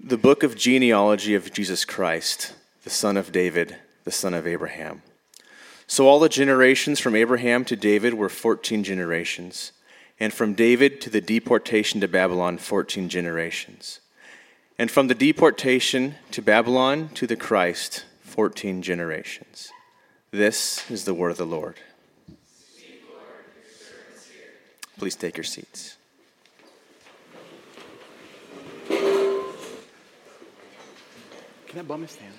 The book of genealogy of Jesus Christ, the son of David, the son of Abraham. So all the generations from Abraham to David were 14 generations, and from David to the deportation to Babylon, 14 generations. And from the deportation to Babylon to the Christ, 14 generations. This is the word of the Lord. Please take your seats. Can that bum stand?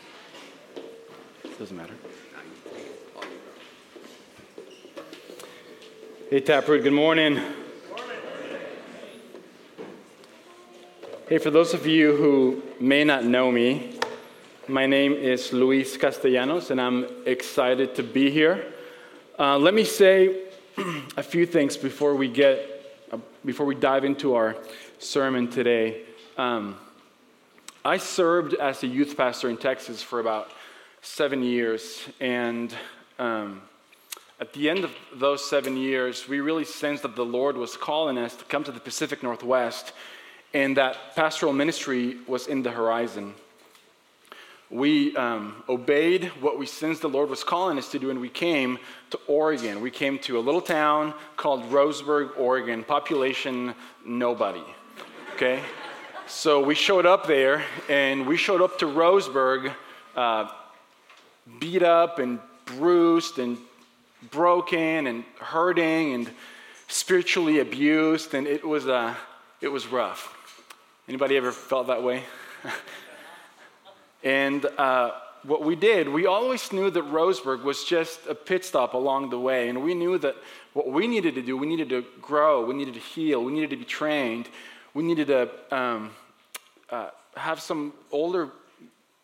Doesn't matter. Hey, Taproot, good morning. Hey, for those of you who may not know me, my name is Luis Castellanos, and I'm excited to be here. Uh, let me say a few things before we get uh, before we dive into our sermon today. Um, I served as a youth pastor in Texas for about seven years, and um, at the end of those seven years, we really sensed that the Lord was calling us to come to the Pacific Northwest, and that pastoral ministry was in the horizon. We um, obeyed what we sensed the Lord was calling us to do, and we came to Oregon. We came to a little town called Roseburg, Oregon, population nobody. Okay? So we showed up there, and we showed up to Roseburg, uh, beat up and bruised and broken and hurting and spiritually abused, and it was, uh, it was rough. Anybody ever felt that way? and uh, what we did, we always knew that Roseburg was just a pit stop along the way, and we knew that what we needed to do, we needed to grow, we needed to heal, we needed to be trained, we needed to um, uh, have some older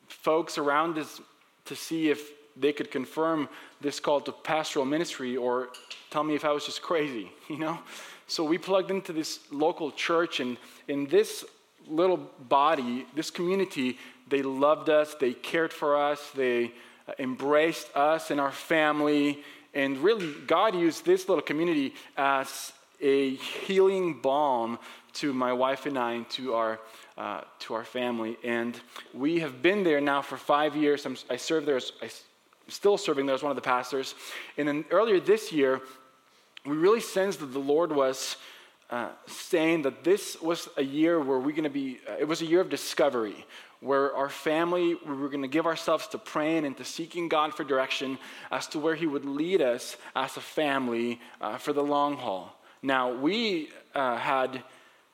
folks around us to see if they could confirm this call to pastoral ministry or tell me if I was just crazy, you know? So we plugged into this local church, and in this little body, this community, they loved us, they cared for us, they uh, embraced us and our family. And really, God used this little community as a healing balm to my wife and I and to our, uh, to our family. And we have been there now for five years. I'm, i serve there as, I'm still serving there as one of the pastors. And then earlier this year, we really sensed that the Lord was uh, saying that this was a year where we're going to be, uh, it was a year of discovery, where our family, we were going to give ourselves to praying and to seeking God for direction as to where He would lead us as a family uh, for the long haul. Now, we uh, had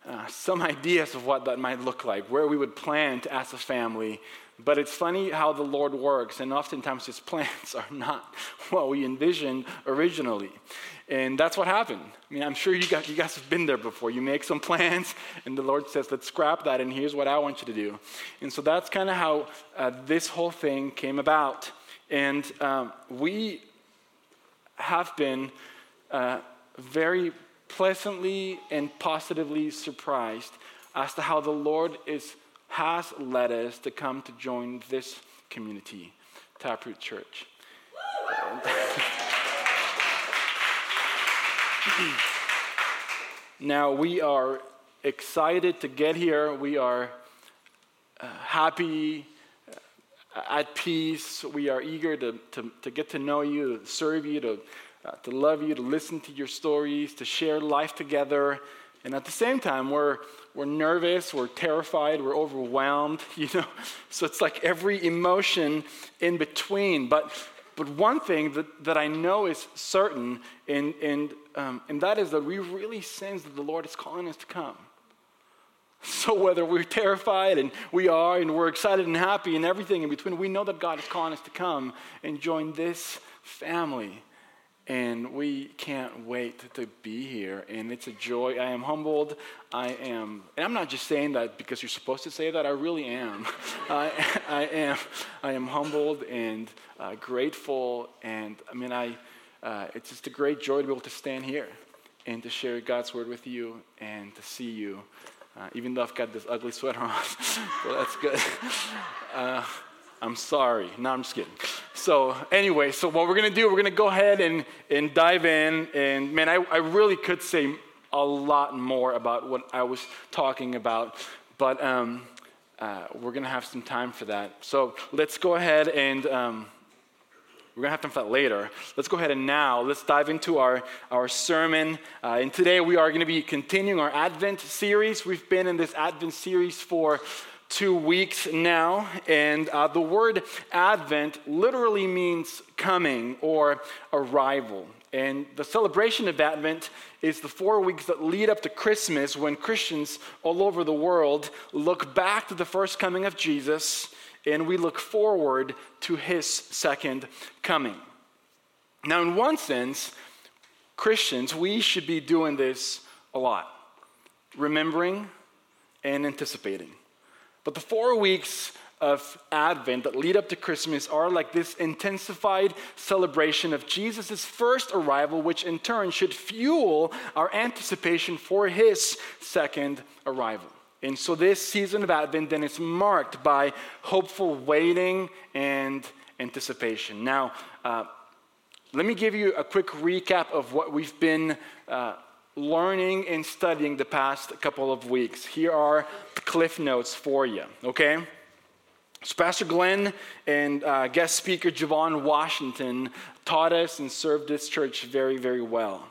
uh, some ideas of what that might look like, where we would plant as a family. But it's funny how the Lord works, and oftentimes his plans are not what we envisioned originally. And that's what happened. I mean, I'm sure you guys, you guys have been there before. You make some plans, and the Lord says, let's scrap that, and here's what I want you to do. And so that's kind of how uh, this whole thing came about. And um, we have been uh, very pleasantly and positively surprised as to how the Lord is, has led us to come to join this community, Taproot Church. now, we are excited to get here. We are uh, happy, uh, at peace. We are eager to, to, to get to know you, to serve you, to uh, to love you, to listen to your stories, to share life together. And at the same time, we're, we're nervous, we're terrified, we're overwhelmed, you know. So it's like every emotion in between. But, but one thing that, that I know is certain, and, and, um, and that is that we really sense that the Lord is calling us to come. So whether we're terrified and we are, and we're excited and happy and everything in between, we know that God is calling us to come and join this family and we can't wait to be here. And it's a joy. I am humbled. I am, and I'm not just saying that because you're supposed to say that. I really am. I, I am. I am humbled and uh, grateful. And I mean, I. Uh, it's just a great joy to be able to stand here and to share God's word with you and to see you. Uh, even though I've got this ugly sweater on, so that's good. Uh, I'm sorry. No, I'm just kidding. So, anyway, so what we're going to do, we're going to go ahead and, and dive in. And man, I, I really could say a lot more about what I was talking about. But um, uh, we're going to have some time for that. So let's go ahead and. Um, we're going to have time for that later. Let's go ahead and now let's dive into our, our sermon. Uh, and today we are going to be continuing our Advent series. We've been in this Advent series for two weeks now. And uh, the word Advent literally means coming or arrival. And the celebration of Advent is the four weeks that lead up to Christmas when Christians all over the world look back to the first coming of Jesus and we look forward to his second coming. Now, in one sense, Christians, we should be doing this a lot, remembering and anticipating. But the four weeks of Advent that lead up to Christmas are like this intensified celebration of Jesus' first arrival, which in turn should fuel our anticipation for his second arrival. And so this season of Advent then is marked by hopeful waiting and anticipation. Now, uh, let me give you a quick recap of what we've been uh, learning and studying the past couple of weeks. Here are the cliff notes for you, okay? So, Pastor Glenn and uh, guest speaker Javon Washington taught us and served this church very, very well.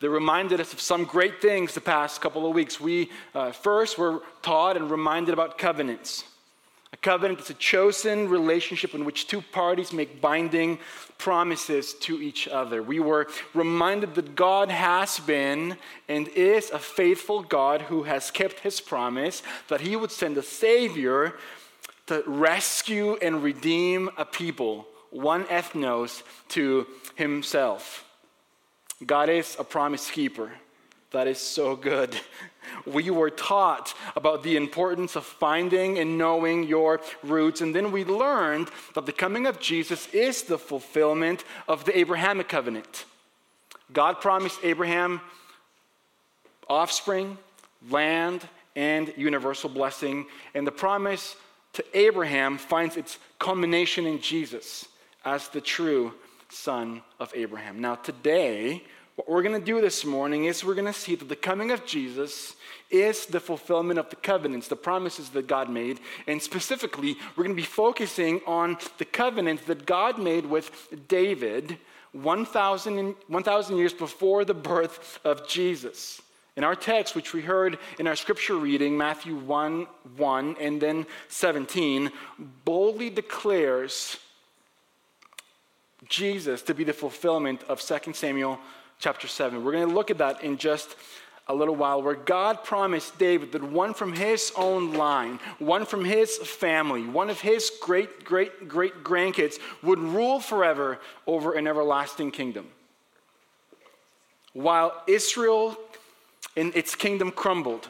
They reminded us of some great things the past couple of weeks. We uh, first were taught and reminded about covenants. Covenant is a chosen relationship in which two parties make binding promises to each other. We were reminded that God has been and is a faithful God who has kept his promise that he would send a Savior to rescue and redeem a people, one ethnos, to himself. God is a promise keeper. That is so good. We were taught about the importance of finding and knowing your roots, and then we learned that the coming of Jesus is the fulfillment of the Abrahamic covenant. God promised Abraham offspring, land, and universal blessing, and the promise to Abraham finds its culmination in Jesus as the true son of Abraham. Now, today, what we're going to do this morning is we're going to see that the coming of Jesus is the fulfillment of the covenants, the promises that God made. And specifically, we're going to be focusing on the covenant that God made with David 1,000 1, years before the birth of Jesus. In our text, which we heard in our scripture reading, Matthew 1 1 and then 17, boldly declares Jesus to be the fulfillment of 2 Samuel chapter 7. We're going to look at that in just a little while, where God promised David that one from his own line, one from his family, one of his great, great, great grandkids would rule forever over an everlasting kingdom. While Israel and its kingdom crumbled,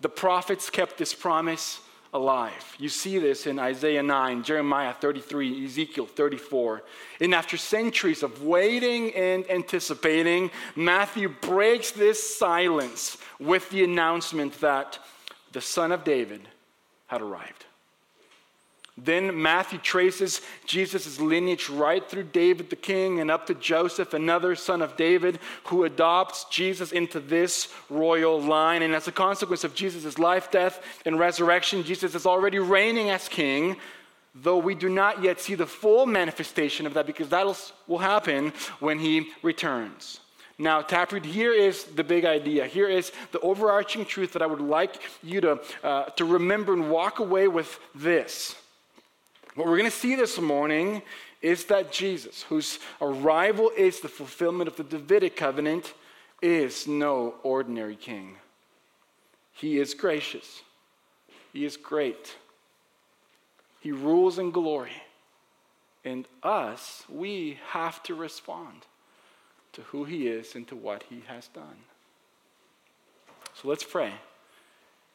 the prophets kept this promise alive. You see this in Isaiah 9, Jeremiah 33, Ezekiel 34. And after centuries of waiting and anticipating, Matthew breaks this silence with the announcement that the Son of David had arrived. Then Matthew traces Jesus' lineage right through David the king and up to Joseph, another son of David, who adopts Jesus into this royal line. And as a consequence of Jesus' life, death, and resurrection, Jesus is already reigning as king, though we do not yet see the full manifestation of that because that will happen when he returns. Now, Taproot, here is the big idea. Here is the overarching truth that I would like you to, uh, to remember and walk away with this. What we're going to see this morning is that Jesus, whose arrival is the fulfillment of the Davidic covenant, is no ordinary king. He is gracious, he is great, he rules in glory. And us, we have to respond to who he is and to what he has done. So let's pray,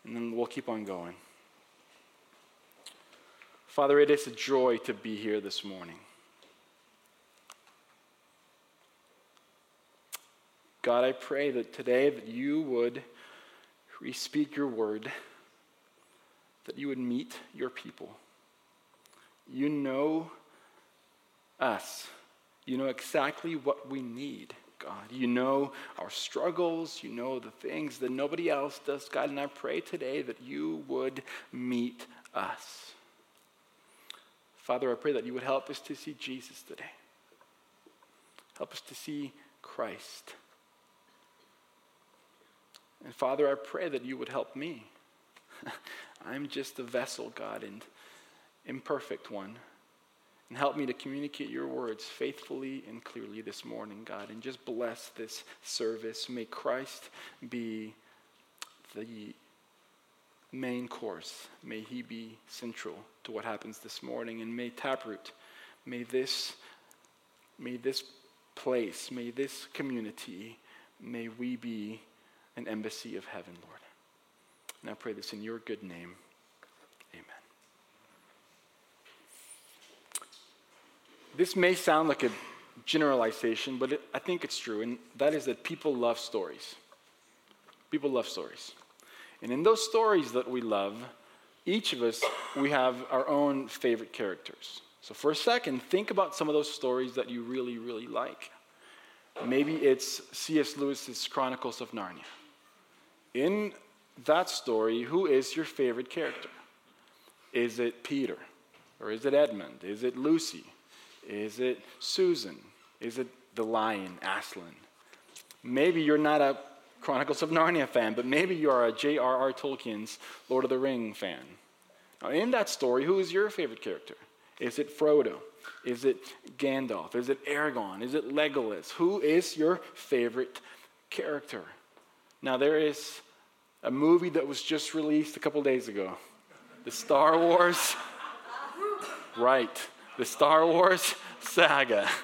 and then we'll keep on going. Father, it is a joy to be here this morning. God, I pray that today that you would re-speak your word, that you would meet your people. You know us. You know exactly what we need, God. You know our struggles. You know the things that nobody else does, God. And I pray today that you would meet us. Father, I pray that you would help us to see Jesus today. Help us to see Christ. And Father, I pray that you would help me. I'm just a vessel, God, and imperfect one. And help me to communicate your words faithfully and clearly this morning, God. And just bless this service. May Christ be the main course. May he be central to what happens this morning. And may Taproot, may this, may this place, may this community, may we be an embassy of heaven, Lord. And I pray this in your good name. Amen. This may sound like a generalization, but it, I think it's true, and that is that people love stories. People love stories. And in those stories that we love, each of us, we have our own favorite characters. So, for a second, think about some of those stories that you really, really like. Maybe it's C.S. Lewis's Chronicles of Narnia. In that story, who is your favorite character? Is it Peter? Or is it Edmund? Is it Lucy? Is it Susan? Is it the lion, Aslan? Maybe you're not a Chronicles of Narnia fan, but maybe you are a J.R.R. Tolkien's Lord of the Ring fan. Now, in that story, who is your favorite character? Is it Frodo? Is it Gandalf? Is it Aragorn? Is it Legolas? Who is your favorite character? Now, there is a movie that was just released a couple days ago the Star Wars. right, the Star Wars saga.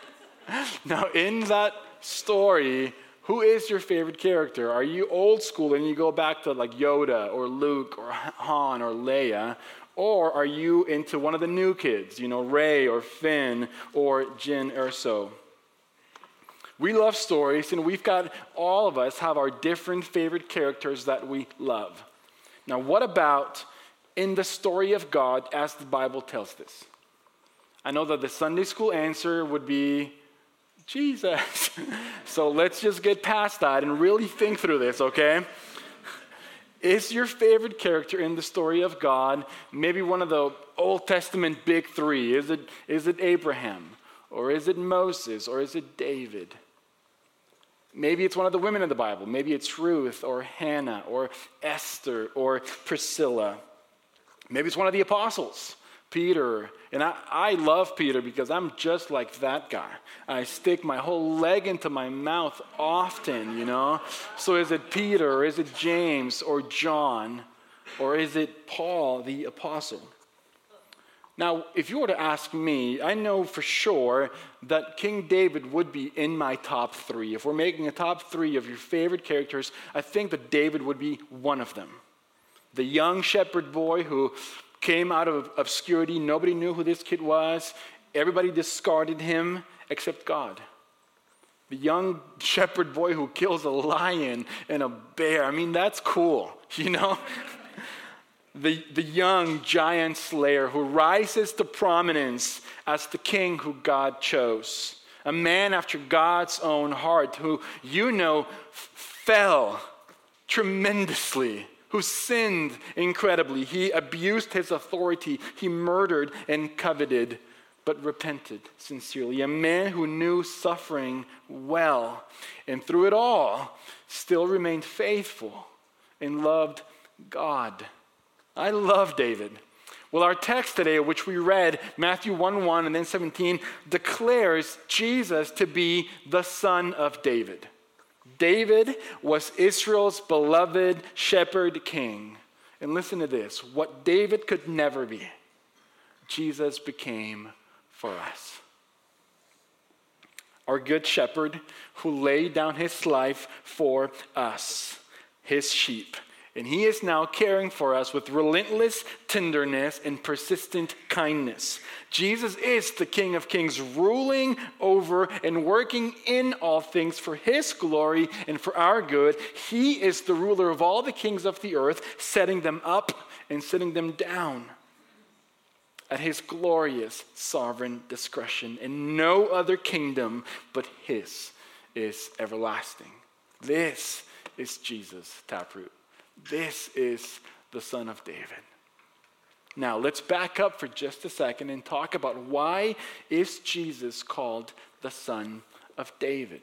Now, in that story, who is your favorite character? Are you old school and you go back to like Yoda or Luke or Han or Leia? Or are you into one of the new kids, you know, Rey or Finn or Jyn Erso? We love stories, and we've got all of us have our different favorite characters that we love. Now, what about in the story of God as the Bible tells this? I know that the Sunday school answer would be Jesus. so let's just get past that and really think through this, okay? Is your favorite character in the story of God maybe one of the Old Testament big three? Is it, is it Abraham? Or is it Moses? Or is it David? Maybe it's one of the women in the Bible. Maybe it's Ruth or Hannah or Esther or Priscilla. Maybe it's one of the apostles. Peter. And I, I love Peter because I'm just like that guy. I stick my whole leg into my mouth often, you know? So is it Peter or is it James or John or is it Paul the apostle? Now, if you were to ask me, I know for sure that King David would be in my top three. If we're making a top three of your favorite characters, I think that David would be one of them. The young shepherd boy who came out of obscurity. Nobody knew who this kid was. Everybody discarded him except God. The young shepherd boy who kills a lion and a bear. I mean, that's cool, you know? the, the young giant slayer who rises to prominence as the king who God chose. A man after God's own heart who, you know, fell tremendously who sinned incredibly. He abused his authority. He murdered and coveted, but repented sincerely. A man who knew suffering well, and through it all, still remained faithful and loved God. I love David. Well, our text today, which we read, Matthew 1 1 and then 17, declares Jesus to be the son of David. David was Israel's beloved shepherd king. And listen to this what David could never be, Jesus became for us. Our good shepherd who laid down his life for us, his sheep. And he is now caring for us with relentless tenderness and persistent kindness. Jesus is the King of Kings, ruling over and working in all things for his glory and for our good. He is the ruler of all the kings of the earth, setting them up and setting them down at his glorious sovereign discretion. And no other kingdom but his is everlasting. This is Jesus, Taproot. This is the Son of David. Now, let's back up for just a second and talk about why is Jesus called the son of David?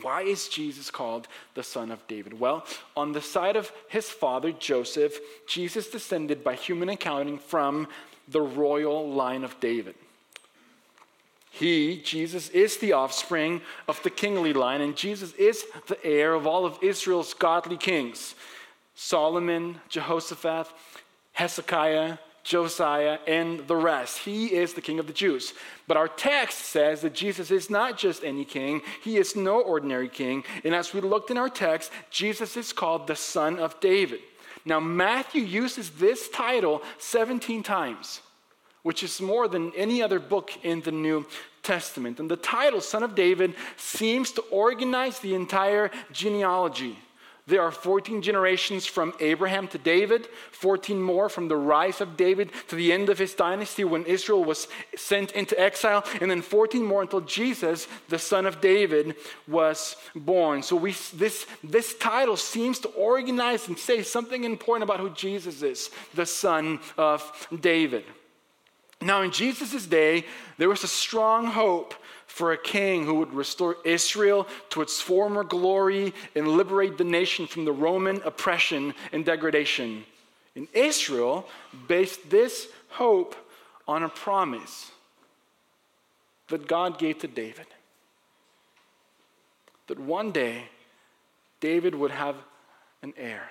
Why is Jesus called the son of David? Well, on the side of his father Joseph, Jesus descended by human accounting from the royal line of David. He, Jesus, is the offspring of the kingly line, and Jesus is the heir of all of Israel's godly kings Solomon, Jehoshaphat, Hezekiah, Josiah, and the rest. He is the king of the Jews. But our text says that Jesus is not just any king, he is no ordinary king. And as we looked in our text, Jesus is called the Son of David. Now, Matthew uses this title 17 times which is more than any other book in the New Testament. And the title, Son of David, seems to organize the entire genealogy. There are 14 generations from Abraham to David, 14 more from the rise of David to the end of his dynasty when Israel was sent into exile, and then 14 more until Jesus, the son of David, was born. So we, this, this title seems to organize and say something important about who Jesus is, the son of David. Now, in Jesus' day, there was a strong hope for a king who would restore Israel to its former glory and liberate the nation from the Roman oppression and degradation. And Israel based this hope on a promise that God gave to David. That one day, David would have an heir,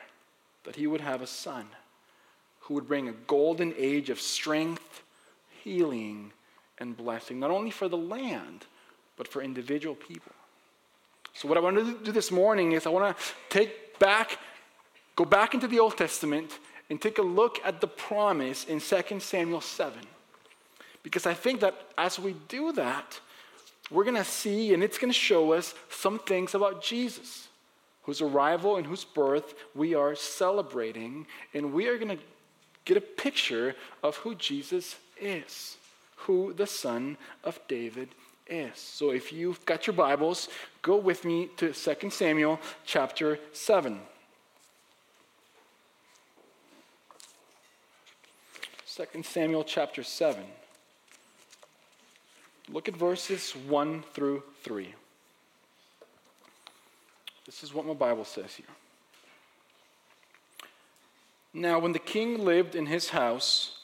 that he would have a son who would bring a golden age of strength healing and blessing, not only for the land, but for individual people. So, what I want to do this morning is I want to take back, go back into the Old Testament and take a look at the promise in 2 Samuel 7. Because I think that as we do that, we're going to see and it's going to show us some things about Jesus, whose arrival and whose birth we are celebrating. And we are going to get a picture of who Jesus is, who the Son of David is. So if you've got your Bibles, go with me to 2 Samuel chapter 7. 2 Samuel chapter 7. Look at verses 1 through 3. This is what my Bible says here. Now, when the king lived in his house,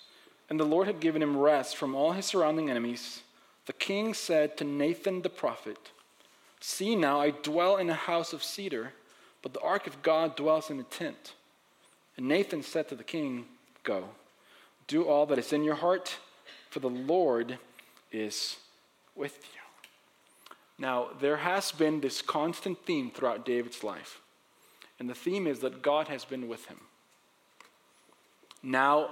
and the Lord had given him rest from all his surrounding enemies, the king said to Nathan the prophet, See now, I dwell in a house of cedar, but the ark of God dwells in a tent. And Nathan said to the king, Go, do all that is in your heart, for the Lord is with you. Now, there has been this constant theme throughout David's life, and the theme is that God has been with him. Now,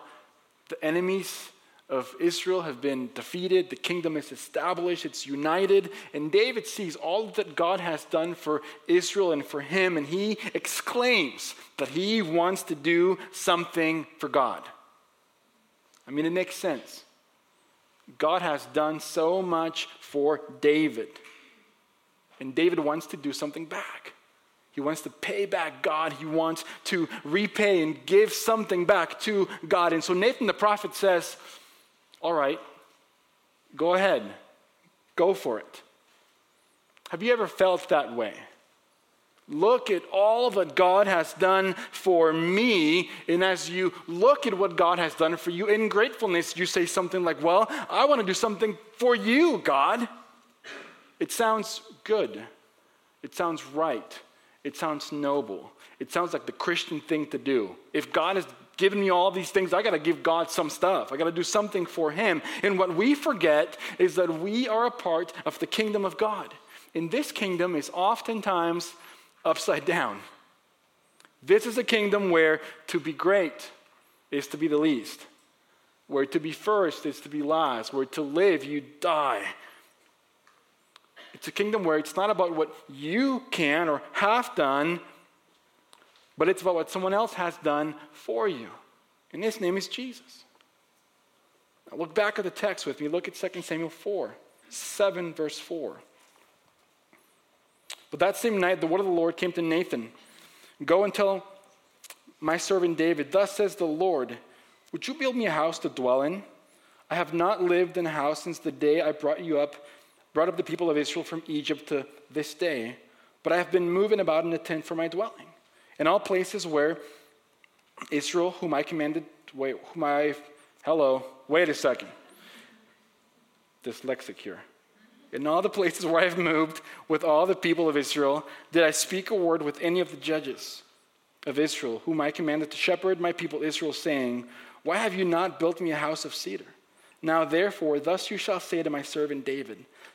the enemies of Israel have been defeated, the kingdom is established, it's united, and David sees all that God has done for Israel and for him, and he exclaims that he wants to do something for God. I mean, it makes sense. God has done so much for David, and David wants to do something back. He wants to pay back God. He wants to repay and give something back to God. And so Nathan the prophet says, All right, go ahead, go for it. Have you ever felt that way? Look at all that God has done for me. And as you look at what God has done for you in gratefulness, you say something like, Well, I want to do something for you, God. It sounds good. It sounds right. It sounds noble. It sounds like the Christian thing to do. If God has given me all these things, I got to give God some stuff. I got to do something for Him. And what we forget is that we are a part of the kingdom of God. And this kingdom is oftentimes upside down. This is a kingdom where to be great is to be the least, where to be first is to be last, where to live you die. It's a kingdom where it's not about what you can or have done, but it's about what someone else has done for you. And his name is Jesus. Now look back at the text with me. Look at 2 Samuel 4, 7, verse 4. But that same night, the word of the Lord came to Nathan Go and tell my servant David, Thus says the Lord, Would you build me a house to dwell in? I have not lived in a house since the day I brought you up, brought up the people of Israel from Egypt to this day, but I have been moving about in a tent for my dwelling. In all places where Israel, whom I commanded, wait, whom I, hello, wait a second. Dyslexic here. In all the places where I have moved with all the people of Israel, did I speak a word with any of the judges of Israel, whom I commanded to shepherd my people Israel, saying, Why have you not built me a house of cedar? Now, therefore, thus you shall say to my servant David,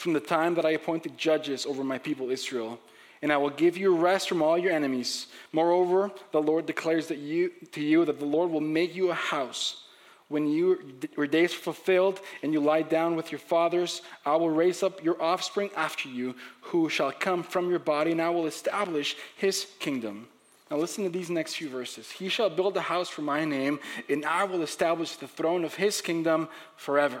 from the time that I appointed judges over my people Israel. And I will give you rest from all your enemies. Moreover, the Lord declares that you, to you that the Lord will make you a house. When you, your days are fulfilled and you lie down with your fathers, I will raise up your offspring after you, who shall come from your body, and I will establish his kingdom. Now, listen to these next few verses. He shall build a house for my name, and I will establish the throne of his kingdom forever.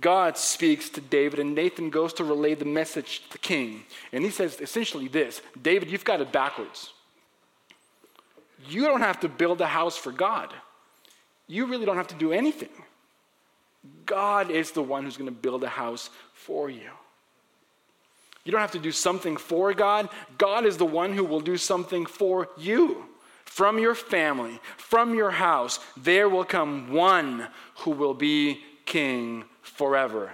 God speaks to David, and Nathan goes to relay the message to the king. And he says essentially this David, you've got it backwards. You don't have to build a house for God, you really don't have to do anything. God is the one who's going to build a house for you. You don't have to do something for God. God is the one who will do something for you. From your family, from your house, there will come one who will be king forever.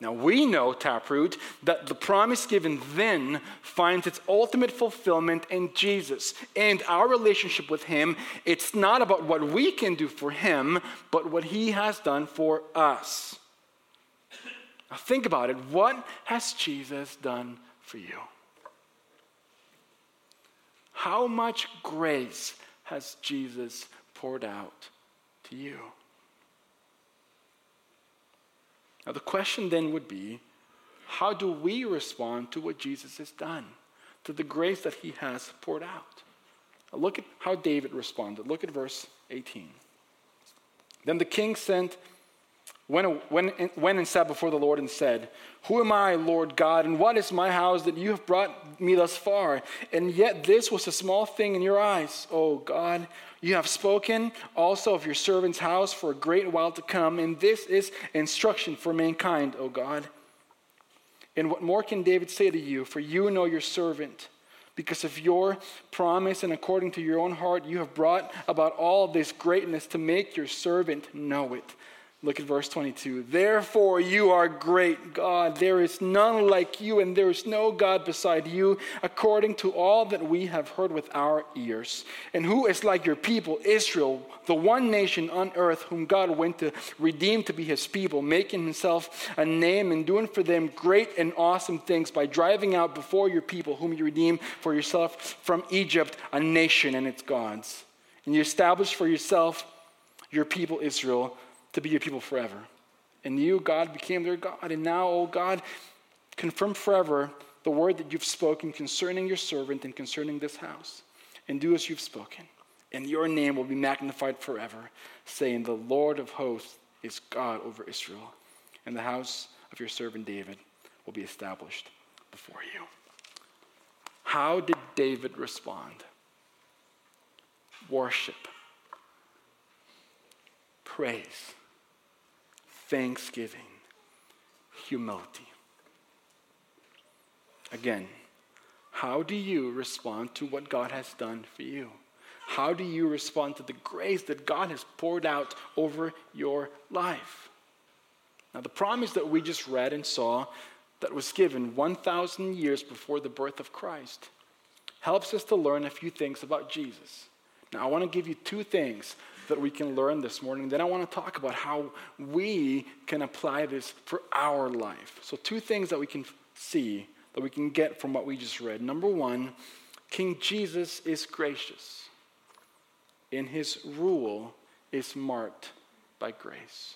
Now we know, Taproot, that the promise given then finds its ultimate fulfillment in Jesus. And our relationship with Him, it's not about what we can do for Him, but what He has done for us. Now think about it. What has Jesus done for you? How much grace has Jesus poured out to you? Now, the question then would be how do we respond to what Jesus has done, to the grace that he has poured out? Now, look at how David responded. Look at verse 18. Then the king sent, went, went, went and sat before the Lord and said, Who am I, Lord God, and what is my house that you have brought me thus far? And yet this was a small thing in your eyes, O God. You have spoken also of your servant's house for a great while to come, and this is instruction for mankind, O God. And what more can David say to you? For you know your servant. Because of your promise and according to your own heart, you have brought about all this greatness to make your servant know it. Look at verse 22. Therefore, you are great, God. There is none like you, and there is no God beside you, according to all that we have heard with our ears. And who is like your people, Israel, the one nation on earth whom God went to redeem to be his people, making himself a name and doing for them great and awesome things by driving out before your people, whom you redeemed for yourself from Egypt, a nation and its gods. And you established for yourself your people, Israel to be your people forever. And you, God, became their God. And now, oh God, confirm forever the word that you've spoken concerning your servant and concerning this house. And do as you've spoken. And your name will be magnified forever, saying, The Lord of hosts is God over Israel. And the house of your servant David will be established before you. How did David respond? Worship, praise thanksgiving, humility. Again, how do you respond to what God has done for you? How do you respond to the grace that God has poured out over your life? Now, the promise that we just read and saw that was given 1,000 years before the birth of Christ helps us to learn a few things about Jesus. Now, I want to give you two things that we can learn this morning. Then I want to talk about how we can apply this for our life. So, two things that we can see, that we can get from what we just read. Number one, King Jesus is gracious, and his rule is marked by grace.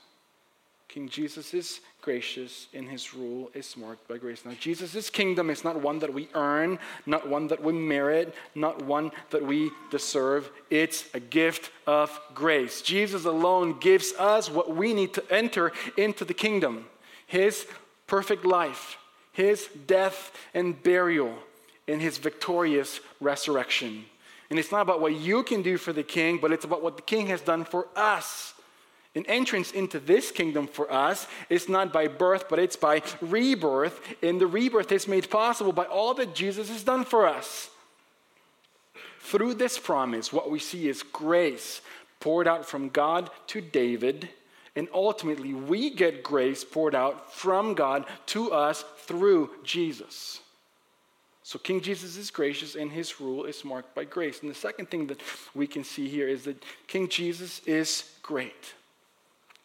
King Jesus is gracious in his rule is marked by grace. Now, Jesus' kingdom is not one that we earn, not one that we merit, not one that we deserve. It's a gift of grace. Jesus alone gives us what we need to enter into the kingdom his perfect life, his death and burial, and his victorious resurrection. And it's not about what you can do for the king, but it's about what the king has done for us. An entrance into this kingdom for us is not by birth, but it's by rebirth. And the rebirth is made possible by all that Jesus has done for us. Through this promise, what we see is grace poured out from God to David. And ultimately, we get grace poured out from God to us through Jesus. So, King Jesus is gracious and his rule is marked by grace. And the second thing that we can see here is that King Jesus is great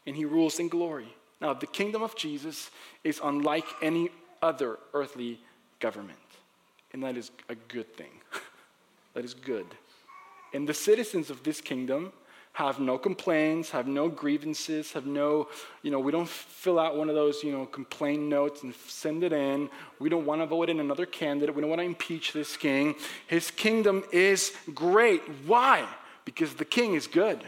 and he rules in glory. Now, the kingdom of Jesus is unlike any other earthly government, and that is a good thing. that is good. And the citizens of this kingdom have no complaints, have no grievances, have no, you know, we don't fill out one of those, you know, complaint notes and send it in. We don't want to vote in another candidate. We don't want to impeach this king. His kingdom is great. Why? Because the king is good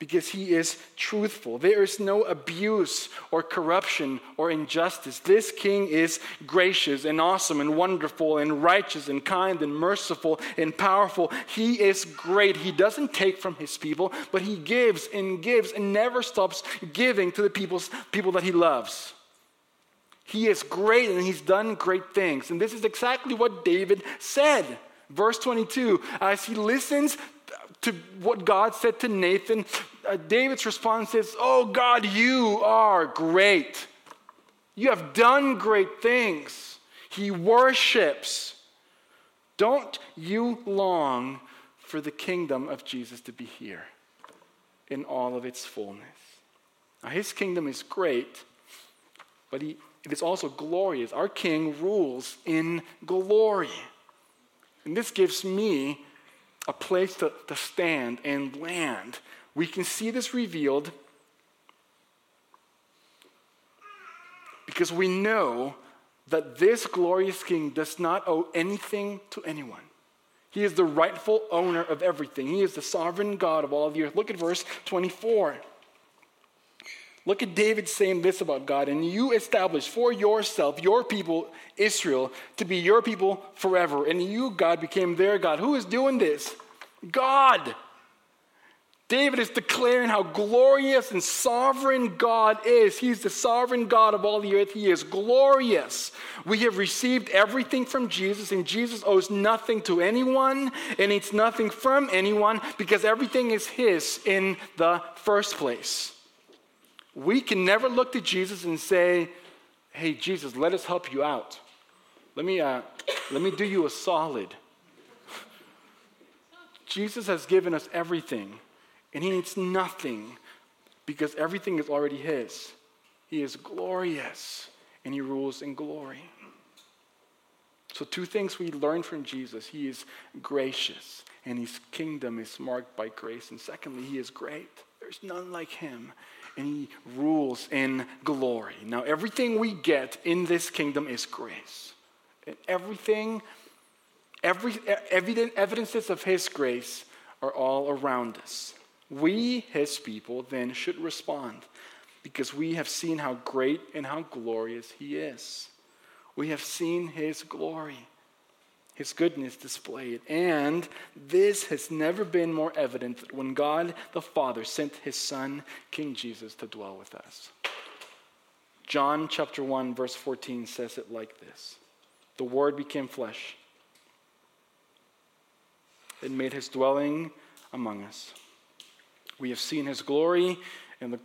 because he is truthful. There is no abuse or corruption or injustice. This king is gracious and awesome and wonderful and righteous and kind and merciful and powerful. He is great. He doesn't take from his people, but he gives and gives and never stops giving to the people's, people that he loves. He is great and he's done great things. And this is exactly what David said. Verse 22 as he listens to what God said to Nathan, uh, David's response is, Oh God, you are great. You have done great things. He worships. Don't you long for the kingdom of Jesus to be here in all of its fullness? Now, his kingdom is great, but he, it is also glorious. Our king rules in glory. And this gives me a place to, to stand and land. We can see this revealed because we know that this glorious king does not owe anything to anyone. He is the rightful owner of everything. He is the sovereign God of all the earth. Look at verse 24. Look at David saying this about God, and you establish for yourself, your people, Israel, to be your people forever. And you, God, became their God. Who is doing this? God. David is declaring how glorious and sovereign God is. He's the sovereign God of all the earth. He is glorious. We have received everything from Jesus, and Jesus owes nothing to anyone and needs nothing from anyone because everything is His in the first place. We can never look to Jesus and say, Hey, Jesus, let us help you out. Let me, uh, let me do you a solid. Jesus has given us everything, and He needs nothing because everything is already His. He is glorious, and He rules in glory. So, two things we learn from Jesus He is gracious, and His kingdom is marked by grace. And secondly, He is great. There's none like Him and he rules in glory. Now, everything we get in this kingdom is grace. And everything, every evident, evidences of his grace are all around us. We, his people, then should respond because we have seen how great and how glorious he is. We have seen his glory his goodness displayed. And this has never been more evident than when God the Father sent his Son, King Jesus, to dwell with us. John chapter 1, verse 14 says it like this The Word became flesh and made his dwelling among us. We have seen his glory and the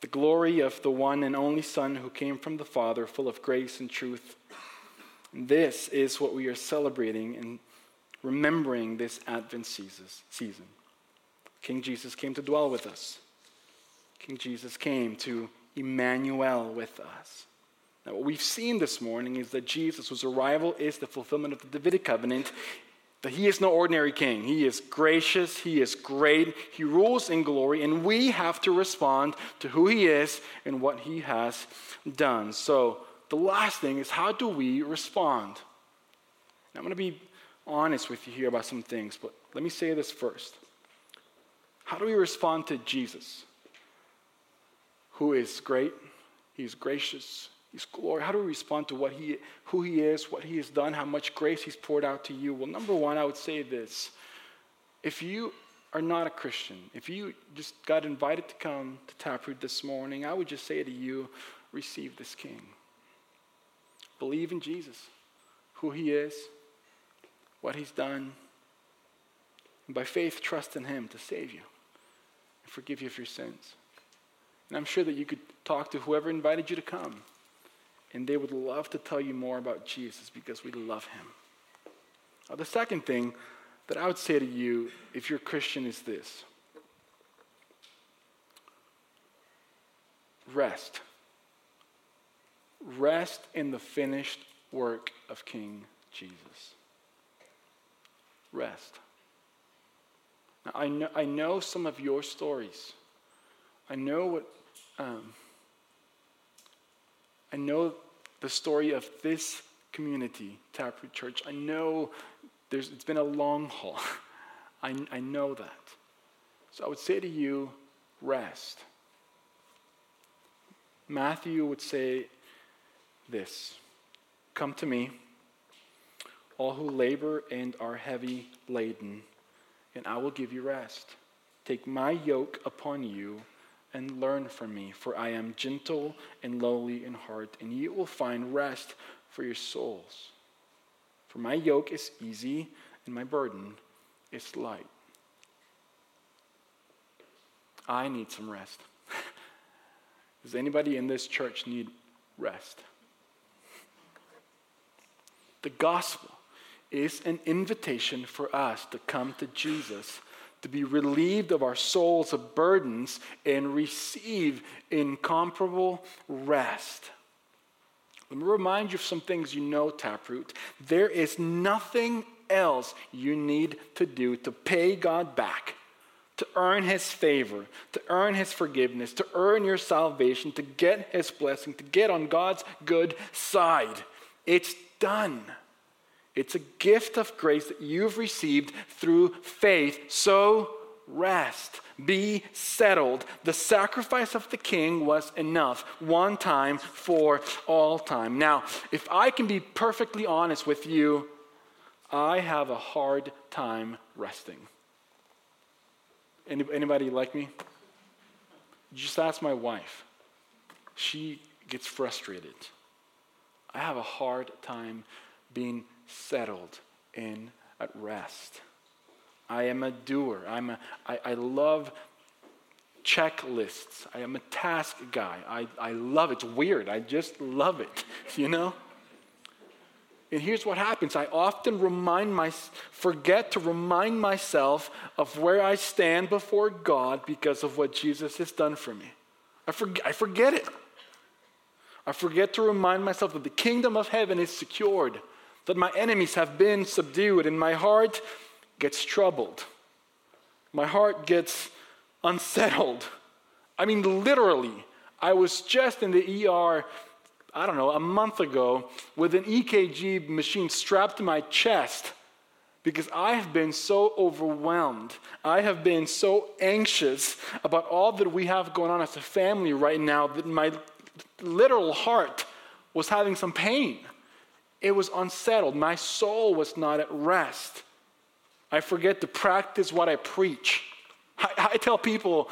the glory of the one and only Son who came from the Father, full of grace and truth. And this is what we are celebrating and remembering this Advent season. King Jesus came to dwell with us. King Jesus came to Emmanuel with us. Now, what we've seen this morning is that Jesus, whose arrival is the fulfillment of the Davidic covenant, that he is no ordinary king. He is gracious, he is great, he rules in glory, and we have to respond to who he is and what he has done. So, the last thing is how do we respond? I'm going to be honest with you here about some things, but let me say this first. How do we respond to Jesus, who is great, he's gracious, He's glory. How do we respond to what he, who he is, what he has done, how much grace he's poured out to you? Well, number one, I would say this. If you are not a Christian, if you just got invited to come to Taproot this morning, I would just say to you, receive this King. Believe in Jesus, who he is, what he's done, and by faith, trust in him to save you and forgive you of your sins. And I'm sure that you could talk to whoever invited you to come and they would love to tell you more about Jesus because we love him. Now, the second thing that I would say to you, if you're a Christian, is this rest. Rest in the finished work of King Jesus. Rest. Now, I know, I know some of your stories. I know what. Um, I know the story of this community, Taproot Church. I know it's been a long haul. I, I know that. So I would say to you, rest. Matthew would say this Come to me, all who labor and are heavy laden, and I will give you rest. Take my yoke upon you and learn from me, for I am gentle and lowly in heart, and you will find rest for your souls. For my yoke is easy and my burden is light. I need some rest. Does anybody in this church need rest? The gospel is an invitation for us to come to Jesus to be relieved of our souls of burdens and receive incomparable rest. Let me remind you of some things you know, Taproot. There is nothing else you need to do to pay God back, to earn His favor, to earn His forgiveness, to earn your salvation, to get His blessing, to get on God's good side. It's done. It's a gift of grace that you've received through faith. So rest. Be settled. The sacrifice of the king was enough, one time for all time. Now, if I can be perfectly honest with you, I have a hard time resting. Anybody like me? Just ask my wife. She gets frustrated. I have a hard time being settled in at rest. I am a doer. I'm a, I, I love checklists. I am a task guy. I, I love it. It's weird. I just love it, you know? And here's what happens I often remind my, forget to remind myself of where I stand before God because of what Jesus has done for me. I forget, I forget it. I forget to remind myself that the kingdom of heaven is secured that my enemies have been subdued, and my heart gets troubled. My heart gets unsettled. I mean, literally, I was just in the ER, I don't know, a month ago with an EKG machine strapped to my chest because I have been so overwhelmed. I have been so anxious about all that we have going on as a family right now that my literal heart was having some pain. It was unsettled. My soul was not at rest. I forget to practice what I preach. I, I tell people,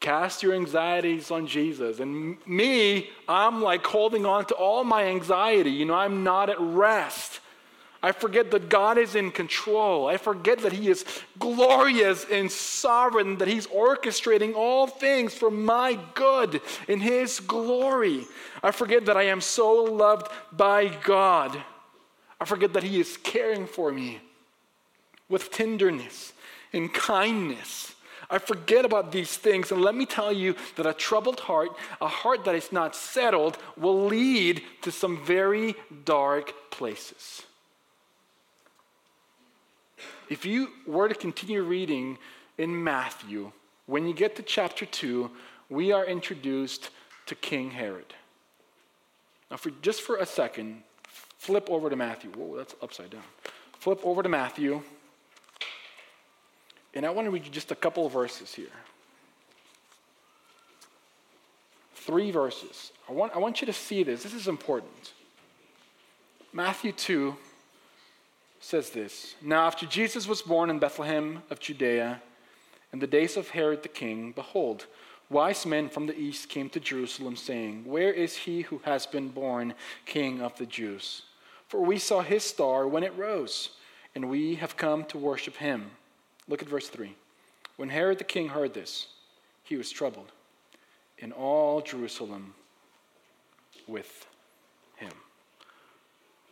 cast your anxieties on Jesus. And me, I'm like holding on to all my anxiety. You know, I'm not at rest. I forget that God is in control. I forget that He is glorious and sovereign, that He's orchestrating all things for my good in His glory. I forget that I am so loved by God. I forget that He is caring for me with tenderness and kindness. I forget about these things, and let me tell you that a troubled heart, a heart that is not settled, will lead to some very dark places. If you were to continue reading in Matthew, when you get to chapter 2, we are introduced to King Herod. Now, for, just for a second, flip over to Matthew. Whoa, that's upside down. Flip over to Matthew. And I want to read you just a couple of verses here. Three verses. I want, I want you to see this. This is important. Matthew 2 says this Now, after Jesus was born in Bethlehem of Judea, in the days of Herod the king, behold, wise men from the east came to Jerusalem, saying, Where is he who has been born king of the Jews? For we saw his star when it rose, and we have come to worship him. Look at verse 3. When Herod the king heard this, he was troubled, in all Jerusalem with him.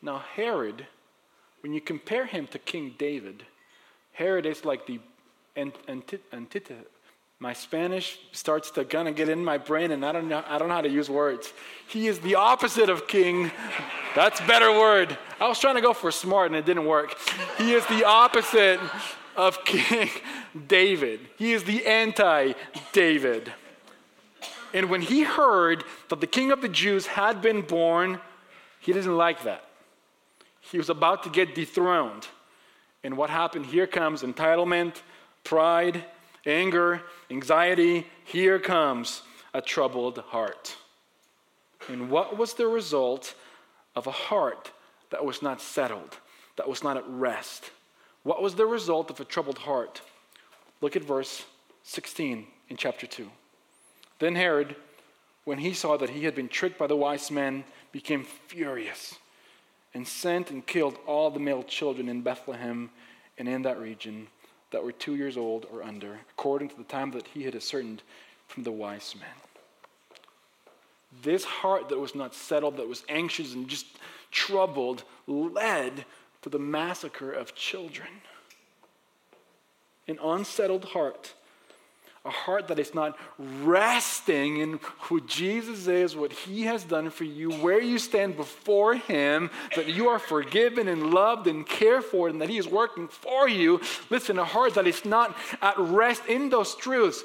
Now, Herod when you compare him to King David, Herod is like the antithesis. My Spanish starts to kind of get in my brain, and I don't know. I don't know how to use words. He is the opposite of King. That's better word. I was trying to go for smart, and it didn't work. He is the opposite of King David. He is the anti-David. And when he heard that the King of the Jews had been born, he didn't like that. He was about to get dethroned. And what happened? Here comes entitlement, pride, anger, anxiety. Here comes a troubled heart. And what was the result of a heart that was not settled, that was not at rest? What was the result of a troubled heart? Look at verse 16 in chapter 2. Then Herod, when he saw that he had been tricked by the wise men, became furious and sent and killed all the male children in Bethlehem and in that region that were two years old or under, according to the time that he had ascertained from the wise men. This heart that was not settled, that was anxious and just troubled, led to the massacre of children. An unsettled heart a heart that is not resting in who Jesus is, what he has done for you, where you stand before him, that you are forgiven and loved and cared for, and that he is working for you. Listen, a heart that is not at rest in those truths.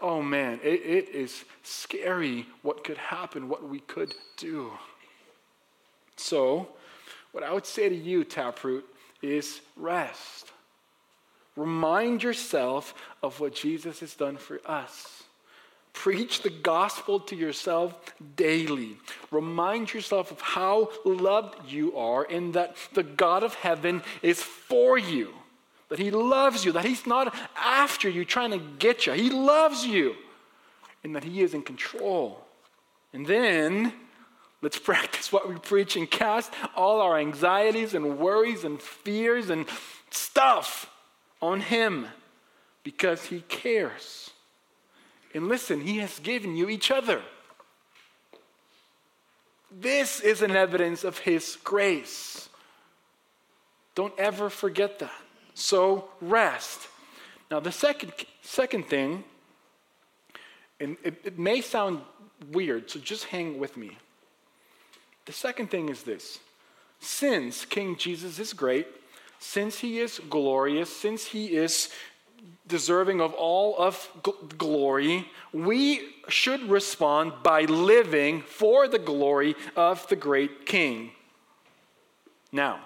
Oh man, it, it is scary what could happen, what we could do. So, what I would say to you, Taproot, is rest. Remind yourself of what Jesus has done for us. Preach the gospel to yourself daily. Remind yourself of how loved you are and that the God of heaven is for you. That he loves you, that he's not after you trying to get you. He loves you and that he is in control. And then let's practice what we preach and cast all our anxieties and worries and fears and stuff on Him because He cares. And listen, He has given you each other. This is an evidence of His grace. Don't ever forget that. So rest. Now, the second, second thing, and it, it may sound weird, so just hang with me. The second thing is this since King Jesus is great, since he is glorious, since he is deserving of all of glory, we should respond by living for the glory of the great king. Now,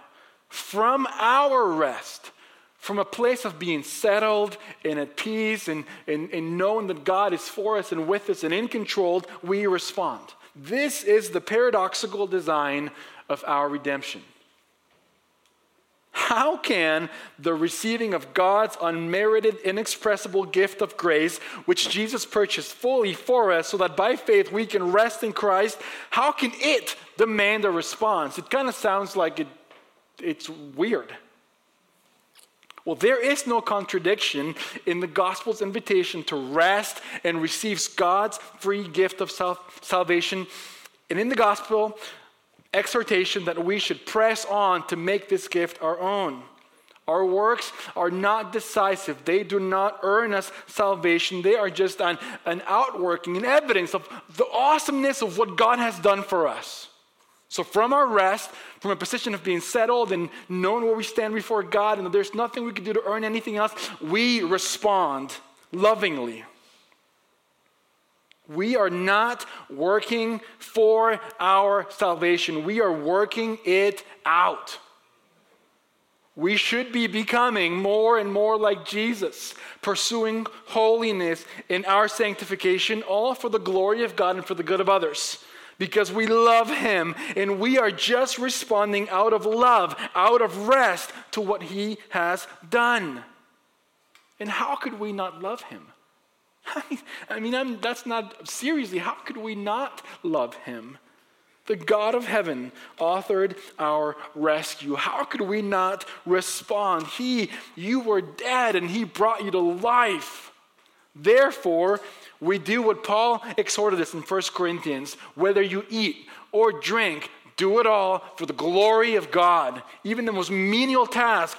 from our rest, from a place of being settled and at peace and, and, and knowing that God is for us and with us and in control, we respond. This is the paradoxical design of our redemption. How can the receiving of God's unmerited, inexpressible gift of grace, which Jesus purchased fully for us so that by faith we can rest in Christ, how can it demand a response? It kind of sounds like it it's weird. Well, there is no contradiction in the gospel's invitation to rest and receive God's free gift of salvation. And in the gospel, exhortation that we should press on to make this gift our own. Our works are not decisive. They do not earn us salvation. They are just an, an outworking, an evidence of the awesomeness of what God has done for us. So, from our rest, from a position of being settled and knowing where we stand before God, and there's nothing we can do to earn anything else, we respond lovingly. We are not working for our salvation, we are working it out. We should be becoming more and more like Jesus, pursuing holiness in our sanctification, all for the glory of God and for the good of others because we love Him and we are just responding out of love, out of rest to what He has done. And how could we not love Him? I mean, I'm, that's not seriously, how could we not love Him? The God of heaven authored our rescue. How could we not respond? He, you were dead and He brought you to life. Therefore, we do what Paul exhorted us in 1 Corinthians whether you eat or drink, do it all for the glory of God. Even the most menial task,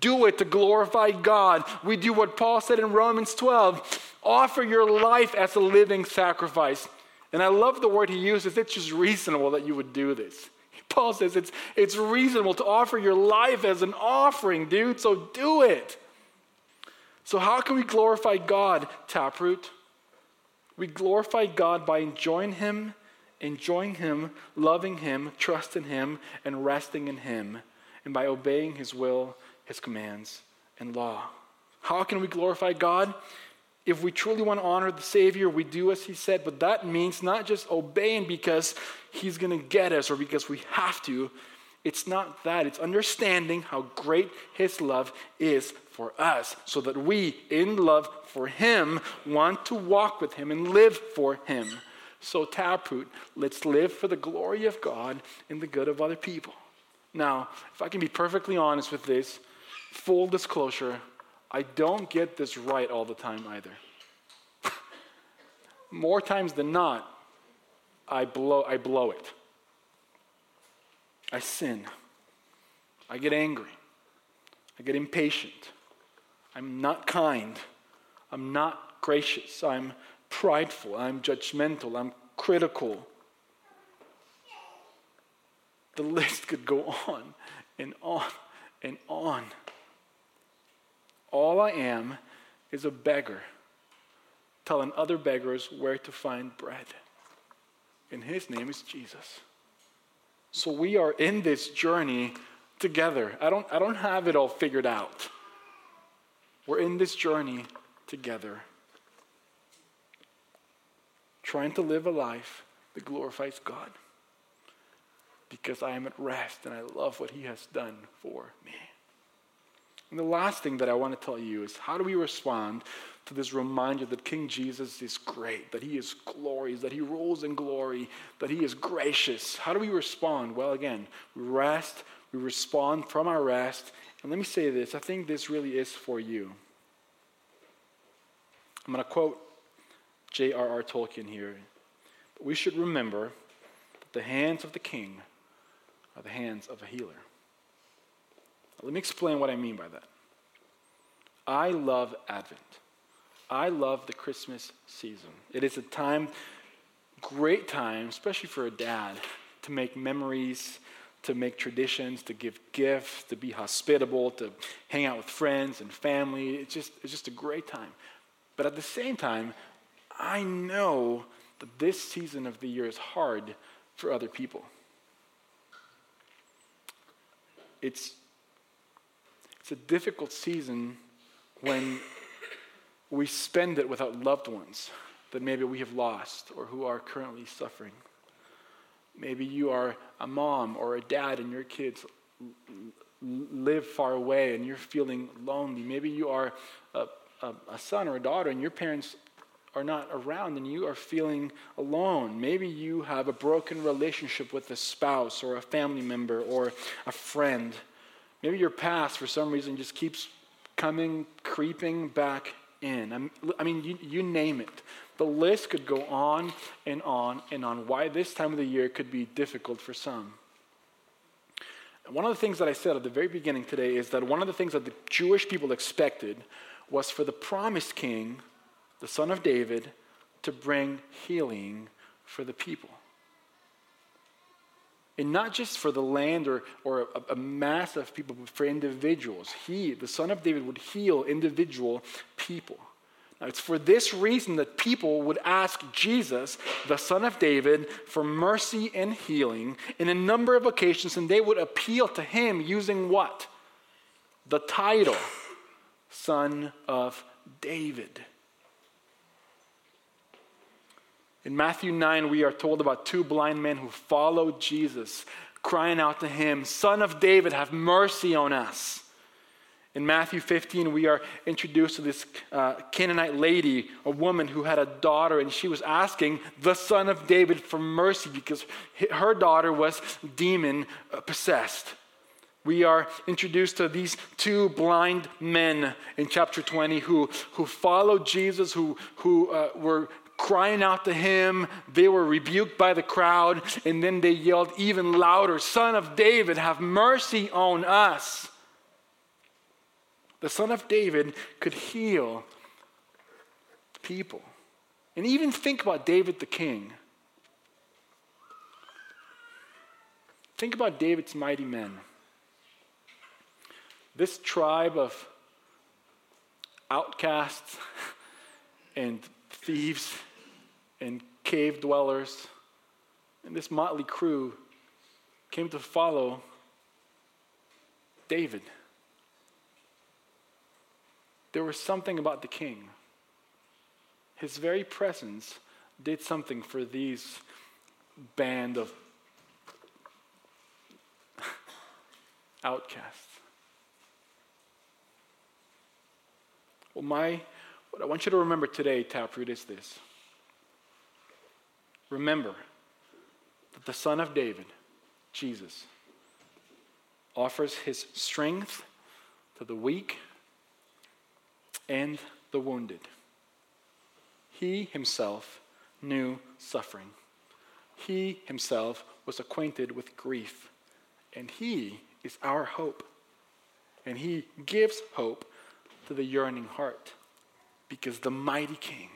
do it to glorify God. We do what Paul said in Romans 12 offer your life as a living sacrifice. And I love the word he uses it's just reasonable that you would do this. Paul says it's, it's reasonable to offer your life as an offering, dude, so do it. So, how can we glorify God, Taproot? We glorify God by enjoying Him, enjoying Him, loving Him, trusting Him, and resting in Him, and by obeying His will, His commands, and law. How can we glorify God? If we truly want to honor the Savior, we do as He said, but that means not just obeying because He's going to get us or because we have to. It's not that. It's understanding how great His love is for us so that we, in love for Him, want to walk with Him and live for Him. So, Taproot, let's live for the glory of God and the good of other people. Now, if I can be perfectly honest with this, full disclosure, I don't get this right all the time either. More times than not, I blow, I blow it. I sin. I get angry. I get impatient. I'm not kind. I'm not gracious. I'm prideful. I'm judgmental. I'm critical. The list could go on and on and on. All I am is a beggar telling other beggars where to find bread. And his name is Jesus. So we are in this journey together. I don't, I don't have it all figured out. We're in this journey together, trying to live a life that glorifies God because I am at rest and I love what He has done for me. And the last thing that I want to tell you is how do we respond to this reminder that King Jesus is great, that he is glorious, that he rules in glory, that he is gracious? How do we respond? Well, again, we rest, we respond from our rest, and let me say this I think this really is for you. I'm going to quote J.R.R. Tolkien here. But we should remember that the hands of the king are the hands of a healer. Let me explain what I mean by that. I love Advent. I love the Christmas season. It is a time, great time, especially for a dad, to make memories, to make traditions, to give gifts, to be hospitable, to hang out with friends and family. It's just, it's just a great time. But at the same time, I know that this season of the year is hard for other people. It's, it's a difficult season when we spend it without loved ones that maybe we have lost or who are currently suffering. Maybe you are a mom or a dad and your kids live far away and you're feeling lonely. Maybe you are a, a, a, son or a daughter and your parents are not around and you are feeling alone. Maybe you have a broken relationship with a spouse or a family member or a friend. Maybe your past, for some reason, just keeps coming, creeping back in. I mean, you, you name it. The list could go on and on and on why this time of the year could be difficult for some. One of the things that I said at the very beginning today is that one of the things that the Jewish people expected was for the promised king, the son of David, to bring healing for the people. And not just for the land or, or a, a mass of people, but for individuals. He, the son of David, would heal individual people. Now, it's for this reason that people would ask Jesus, the Son of David, for mercy and healing in a number of occasions, and they would appeal to him using what? The title, Son of David. In Matthew 9, we are told about two blind men who followed Jesus, crying out to him, Son of David, have mercy on us. In Matthew 15, we are introduced to this uh, Canaanite lady, a woman who had a daughter, and she was asking the son of David for mercy because her daughter was demon possessed. We are introduced to these two blind men in chapter 20 who, who followed Jesus, who, who uh, were crying out to him. They were rebuked by the crowd, and then they yelled even louder Son of David, have mercy on us the son of David, could heal people. And even think about David the king. Think about David's mighty men. This tribe of outcasts and thieves and cave dwellers and this motley crew came to follow David. There was something about the king. His very presence did something for these band of outcasts. Well, my what I want you to remember today, Taproot, is this. Remember that the Son of David, Jesus, offers his strength to the weak and the wounded. He himself knew suffering. He himself was acquainted with grief. And he is our hope. And he gives hope to the yearning heart. Because the mighty king,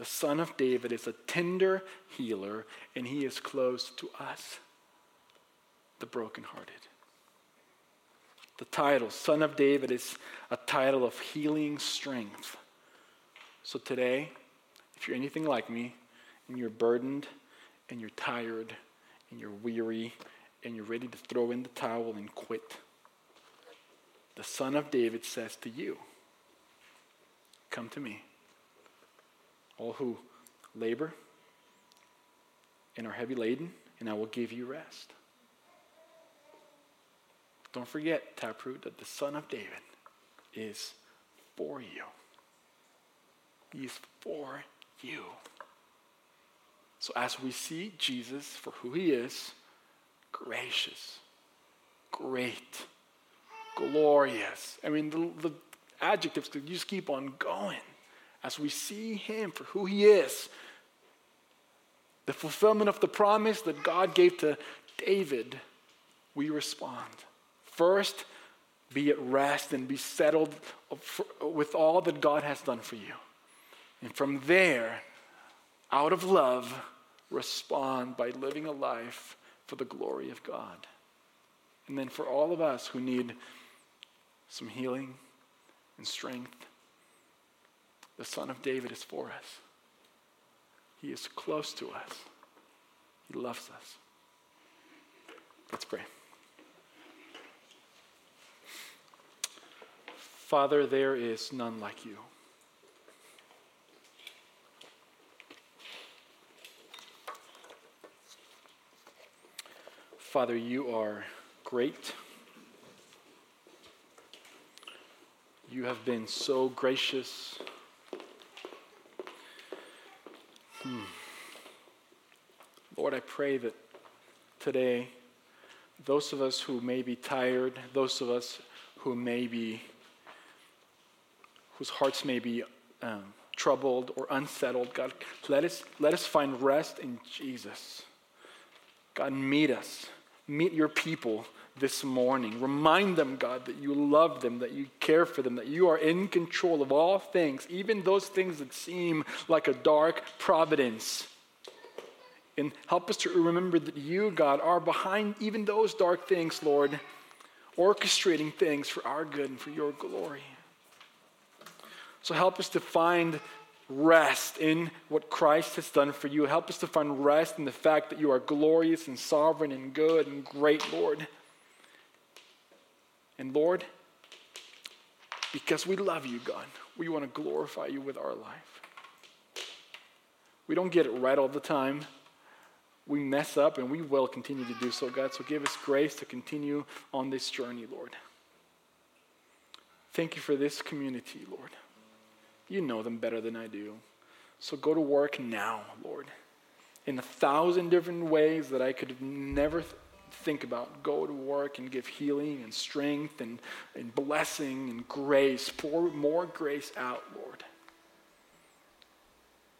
the son of David, is a tender healer, and he is close to us, the brokenhearted. The title, Son of David, is a title of healing strength. So today, if you're anything like me, and you're burdened, and you're tired, and you're weary, and you're ready to throw in the towel and quit, the Son of David says to you, Come to me, all who labor and are heavy laden, and I will give you rest. Don't forget, Taproot, that the Son of David is for you. He is for you. So as we see Jesus for who he is, gracious, great, glorious. I mean, the, the adjectives could just keep on going. As we see him for who he is, the fulfillment of the promise that God gave to David, we respond. First, be at rest and be settled with all that God has done for you. And from there, out of love, respond by living a life for the glory of God. And then for all of us who need some healing and strength, the Son of David is for us. He is close to us, He loves us. Let's pray. Father, there is none like you. Father, you are great. You have been so gracious. Hmm. Lord, I pray that today those of us who may be tired, those of us who may be, whose hearts may be um, troubled or unsettled, God, let us, let us find rest in Jesus. God, meet us. Meet your people this morning. Remind them, God, that you love them, that you care for them, that you are in control of all things, even those things that seem like a dark providence. And help us to remember that you, God, are behind even those dark things, Lord, orchestrating things for our good and for your glory. So help us to find rest in what Christ has done for you. Help us to find rest in the fact that you are glorious and sovereign and good and great, Lord. And Lord, because we love you, God, we want to glorify you with our life. We don't get it right all the time. We mess up and we will continue to do so, God. So give us grace to continue on this journey, Lord. Thank you for this community, Lord. You know them better than I do. So go to work now, Lord, in a thousand different ways that I could never think about. Go to work and give healing and strength and, and blessing and grace. Pour more grace out, Lord.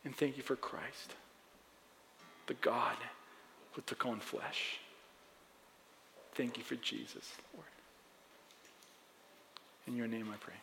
And thank you for Christ, the God who took on flesh. Thank you for Jesus, Lord. In your name I pray.